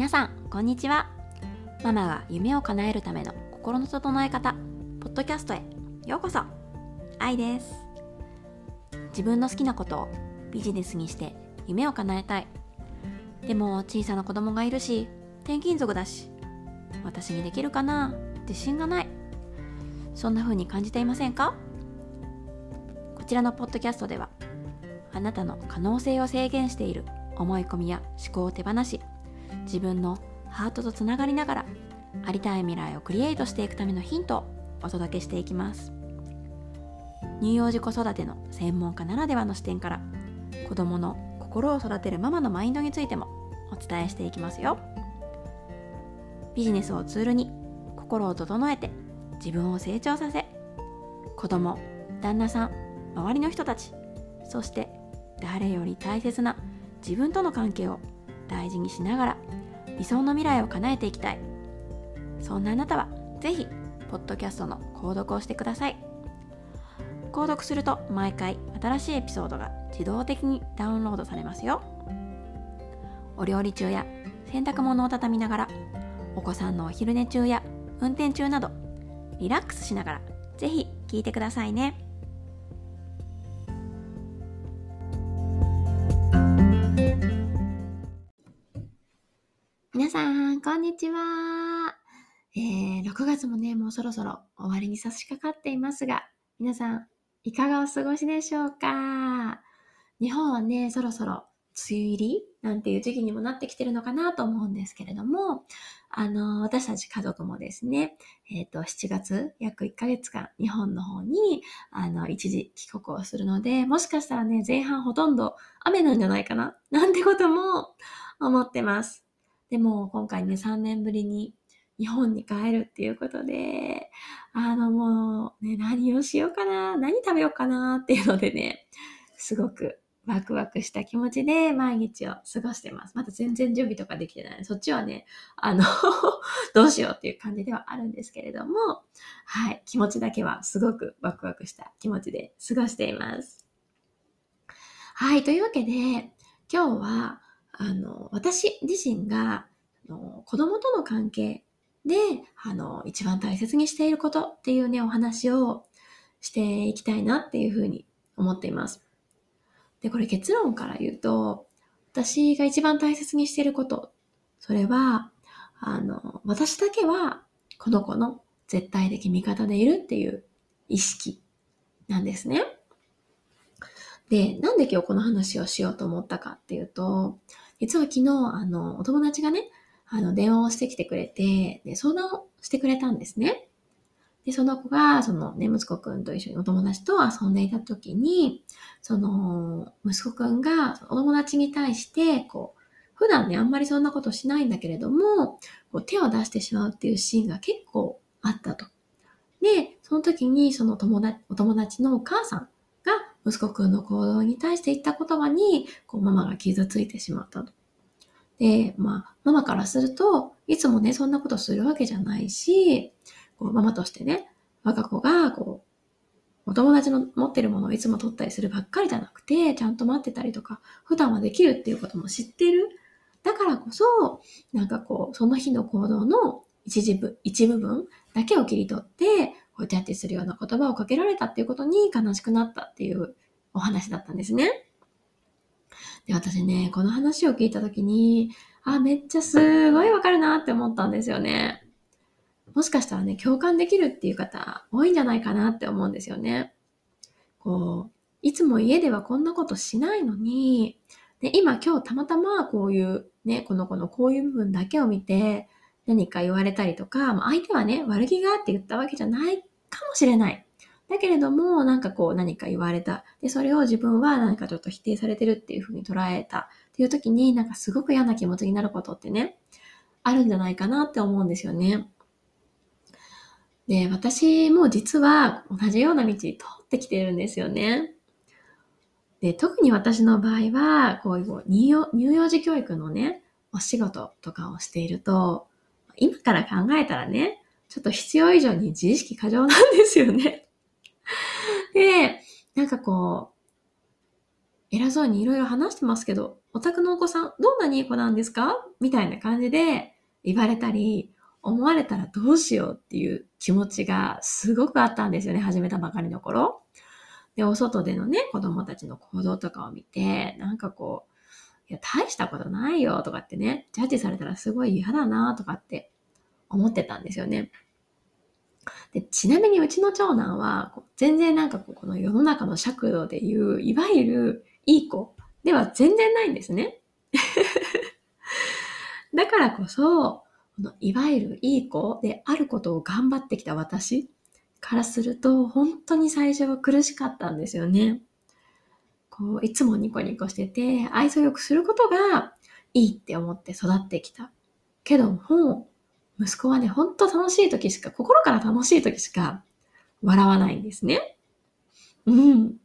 皆さんこんにちは。ママが夢を叶えるための心の整え方ポッドキャストへようこそ。愛です。自分の好きなことをビジネスにして夢を叶えたい。でも小さな子供がいるし転勤族だし私にできるかな？自信がない。そんな風に感じていませんか？こちらのポッドキャストではあなたの可能性を制限している思い込みや思考を手放し自分のハートとつながりながらありたい未来をクリエイトしていくためのヒントをお届けしていきます。乳幼児子育ての専門家ならではの視点から子供の心を育てるママのマインドについてもお伝えしていきますよ。ビジネスをツールに心を整えて自分を成長させ子供旦那さん周りの人たちそして誰より大切な自分との関係を大事にしながら理想の未来を叶えていきたい。そんなあなたはぜひポッドキャストの購読をしてください。購読すると毎回新しいエピソードが自動的にダウンロードされますよ。お料理中や洗濯物を畳みながらお子さんのお昼寝中や運転中などリラックスしながらぜひ聞いてくださいね。ちは。えー、6月もね、もうそろそろ終わりに差し掛かっていますが、皆さん、いかがお過ごしでしょうか？日本はね、そろそろ梅雨入りなんていう時期にもなってきてるのかなと思うんですけれども、あの、私たち家族もですね、えっ、ー、と、7月、約1ヶ月間、日本の方に、あの、一時帰国をするので、もしかしたらね、前半ほとんど雨なんじゃないかななんてことも思ってます。でも今回ね、3年ぶりに日本に帰るっていうことで、あのもうね、何をしようかな、何食べようかなっていうのでね、すごくワクワクした気持ちで毎日を過ごしてます。まだ全然準備とかできてない。そっちはね、あの どうしようっていう感じではあるんですけれども、はい、気持ちだけはすごくワクワクした気持ちで過ごしています。はい、というわけで、今日は、あの、私自身が、あの子供との関係で、あの、一番大切にしていることっていうね、お話をしていきたいなっていうふうに思っています。で、これ結論から言うと、私が一番大切にしていること、それは、あの、私だけはこの子の絶対的味方でいるっていう意識なんですね。で、なんで今日この話をしようと思ったかっていうと、実は昨日、あの、お友達がね、あの、電話をしてきてくれて、で、相談をしてくれたんですね。で、その子が、そのね、息子くんと一緒にお友達と遊んでいた時に、その、息子くんが、お友達に対して、こう、普段ね、あんまりそんなことしないんだけれども、こう手を出してしまうっていうシーンが結構あったと。で、その時に、その友達、お友達のお母さん、息子くんの行動に対して言った言葉に、こう、ママが傷ついてしまったと。で、まあ、ママからすると、いつもね、そんなことするわけじゃないし、こうママとしてね、我が子が、こう、お友達の持ってるものをいつも取ったりするばっかりじゃなくて、ちゃんと待ってたりとか、普段はできるっていうことも知ってる。だからこそ、なんかこう、その日の行動の一時部、一部分だけを切り取って、こうジャッジするような言葉をかけられたっていうことに悲しくなったっていうお話だったんですね。で、私ね、この話を聞いたときに、あ、めっちゃすごいわかるなって思ったんですよね。もしかしたらね、共感できるっていう方多いんじゃないかなって思うんですよね。こう、いつも家ではこんなことしないのに、で今今日たまたまこういうね、この子のこういう部分だけを見て何か言われたりとか、まあ、相手はね、悪気があって言ったわけじゃないかもしれない。だけれども、なんかこう何か言われた。で、それを自分は何かちょっと否定されてるっていうふうに捉えたっていう時に、なんかすごく嫌な気持ちになることってね、あるんじゃないかなって思うんですよね。で、私も実は同じような道通ってきてるんですよね。で、特に私の場合は、こういう乳幼児教育のね、お仕事とかをしていると、今から考えたらね、ちょっと必要以上に自意識過剰なんですよね。で、なんかこう偉そうにいろいろ話してますけど、お宅のお子さん、どんなにいい子なんですか？みたいな感じで言われたり、思われたらどうしようっていう気持ちがすごくあったんですよね、始めたばかりの頃。で、お外でのね、子供たちの行動とかを見て、なんかこう、いや、大したことないよとかってね、ジャッジされたらすごい嫌だなとかって思ってたんですよね。で、ちなみにうちの長男は、全然なんかこの世の中の尺度でいう、いわゆるいい子では全然ないんですね。だからこそ、このいわゆるいい子であることを頑張ってきた私からすると、本当に最初は苦しかったんですよね。こう、いつもニコニコしてて、愛想よくすることがいいって思って育ってきた。けども、息子はね、ほんと楽しい時しか、心から楽しい時しか笑わないんですね。うん。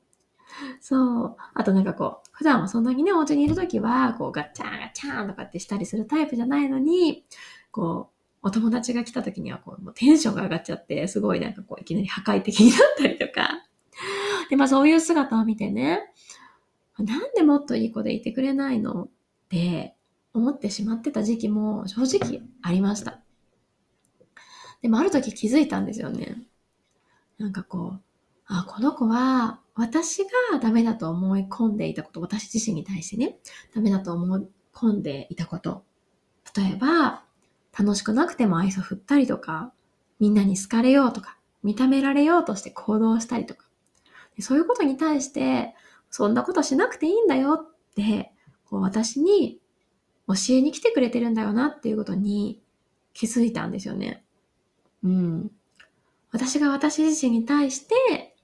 そう。あとなんかこう、普段はそんなにね、お家にいる時は、こう、ガッチャンガッチャンとかってしたりするタイプじゃないのに、こう、お友達が来た時にはこう、もうテンションが上がっちゃって、すごいなんかこう、いきなり破壊的になったりとか。で、まあそういう姿を見てね、なんでもっといい子でいてくれないのって思ってしまってた時期も正直ありました。でもある時気づいたんですよね。なんかこう、あ、この子は私がダメだと思い込んでいたこと、私自身に対してね、ダメだと思い込んでいたこと。例えば、楽しくなくても愛想振ったりとか、みんなに好かれようとか、認められようとして行動したりとか。そういうことに対して、そんなことしなくていいんだよって、こう私に教えに来てくれてるんだよなっていうことに気づいたんですよね。うん。私が私自身に対して、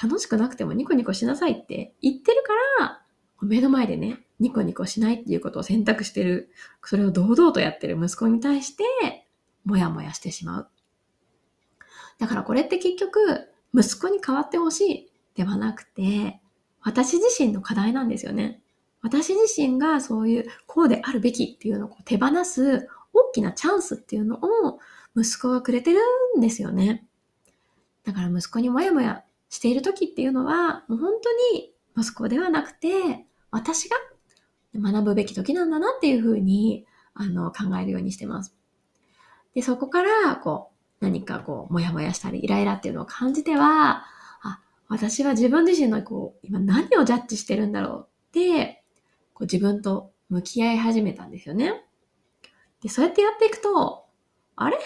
楽しくなくてもニコニコしなさいって言ってるから、目の前でね、ニコニコしないっていうことを選択してる、それを堂々とやってる息子に対して、もやもやしてしまう。だからこれって結局、息子に変わってほしいではなくて、私自身の課題なんですよね。私自身がそういう、こうであるべきっていうのを手放す大きなチャンスっていうのを息子がくれてるんですよね。だから息子にもやもやしている時っていうのは、もう本当に息子ではなくて、私が学ぶべき時なんだなっていうふうに、あの、考えるようにしてます。で、そこから、こう、何かこう、もやもやしたり、イライラっていうのを感じては、あ、私は自分自身のこう、今何をジャッジしてるんだろうって、こう自分と向き合い始めたんですよね。で、そうやってやっていくと、あれ？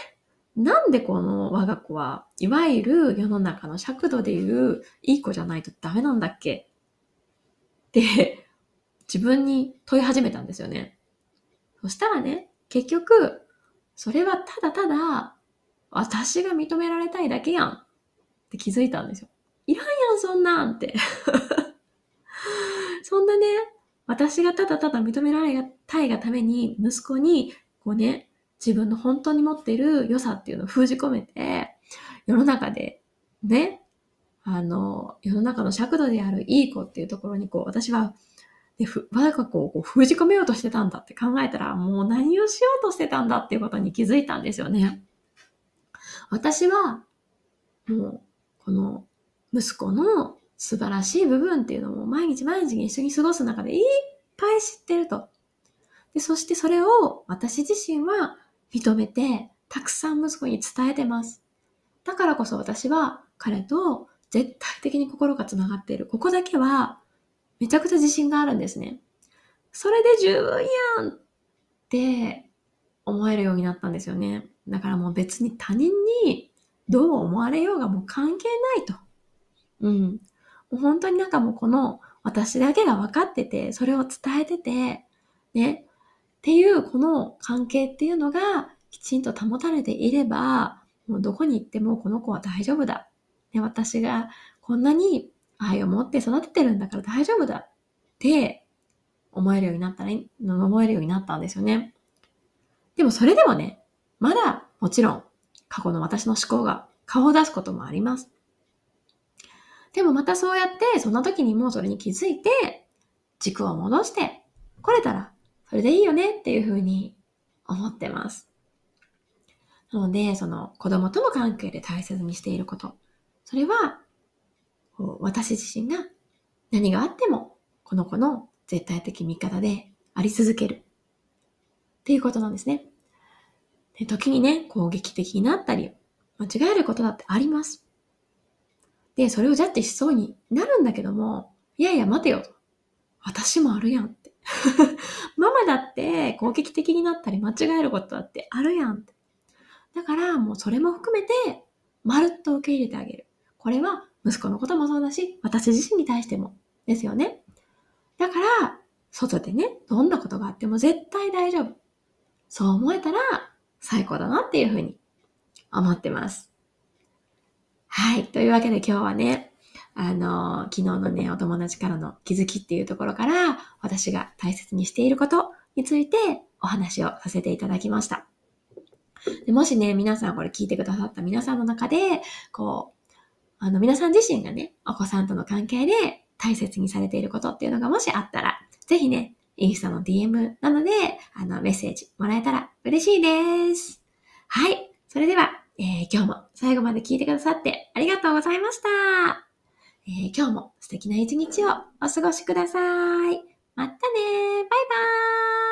なんでこの我が子は、いわゆる世の中の尺度でいういい子じゃないとダメなんだっけ？って自分に問い始めたんですよね。そしたらね、結局、それはただただ私が認められたいだけやんって気づいたんですよ。いらんやん、そんなんって。そんなね、私がただただ認められたいがために息子に、こうね、自分の本当に持ってる良さっていうのを封じ込めて、世の中でね、あの、世の中の尺度であるいい子っていうところにこう、私は、ね、ふ、我が子をこう封じ込めようとしてたんだって考えたら、もう何をしようとしてたんだっていうことに気づいたんですよね。私は、もう、この息子の素晴らしい部分っていうのも毎日毎日一緒に過ごす中でいっぱい知ってると。で、そしてそれを私自身は認めて、たくさん息子に伝えてます。だからこそ私は彼と絶対的に心が繋がっている。ここだけはめちゃくちゃ自信があるんですね。それで十分やんって思えるようになったんですよね。だからもう別に他人にどう思われようがもう関係ないと。うん。もう本当になんかもうこの私だけが分かってて、それを伝えてて、ね、っていうこの関係っていうのがきちんと保たれていれば、もうどこに行ってもこの子は大丈夫だ。ね、私がこんなに愛を持って育ててるんだから大丈夫だって思えるようになったら、思えるようになったんですよね。でもそれでもね、まだもちろん過去の私の思考が顔を出すこともあります。でもまたそうやってそんな時にもうそれに気づいて軸を戻して来れたらそれでいいよねっていうふうに思ってます。なので、その子供との関係で大切にしていること。それは、私自身が何があってもこの子の絶対的味方であり続ける。っていうことなんですね。で時にね、攻撃的になったり、間違えることだってあります。で、それをジャッジしそうになるんだけども、いやいや待てよ。私もあるやんって。マ マだって攻撃的になったり間違えることだってあるやんって。だからもうそれも含めて、まるっと受け入れてあげる。これは息子のこともそうだし、私自身に対してもですよね。だから、外でね、どんなことがあっても絶対大丈夫。そう思えたら最高だなっていうふうに思ってます。はい。というわけで今日はね、あの、昨日のね、お友達からの気づきっていうところから、私が大切にしていることについてお話をさせていただきました。でもしね、皆さんこれ聞いてくださった皆さんの中で、こう、あの、皆さん自身がね、お子さんとの関係で大切にされていることっていうのがもしあったら、ぜひね、インスタの DM なので、あの、メッセージもらえたら嬉しいです。はい。それでは、えー、今日も最後まで聞いてくださってありがとうございました。えー、今日も素敵な一日をお過ごしください。またねバイバーイ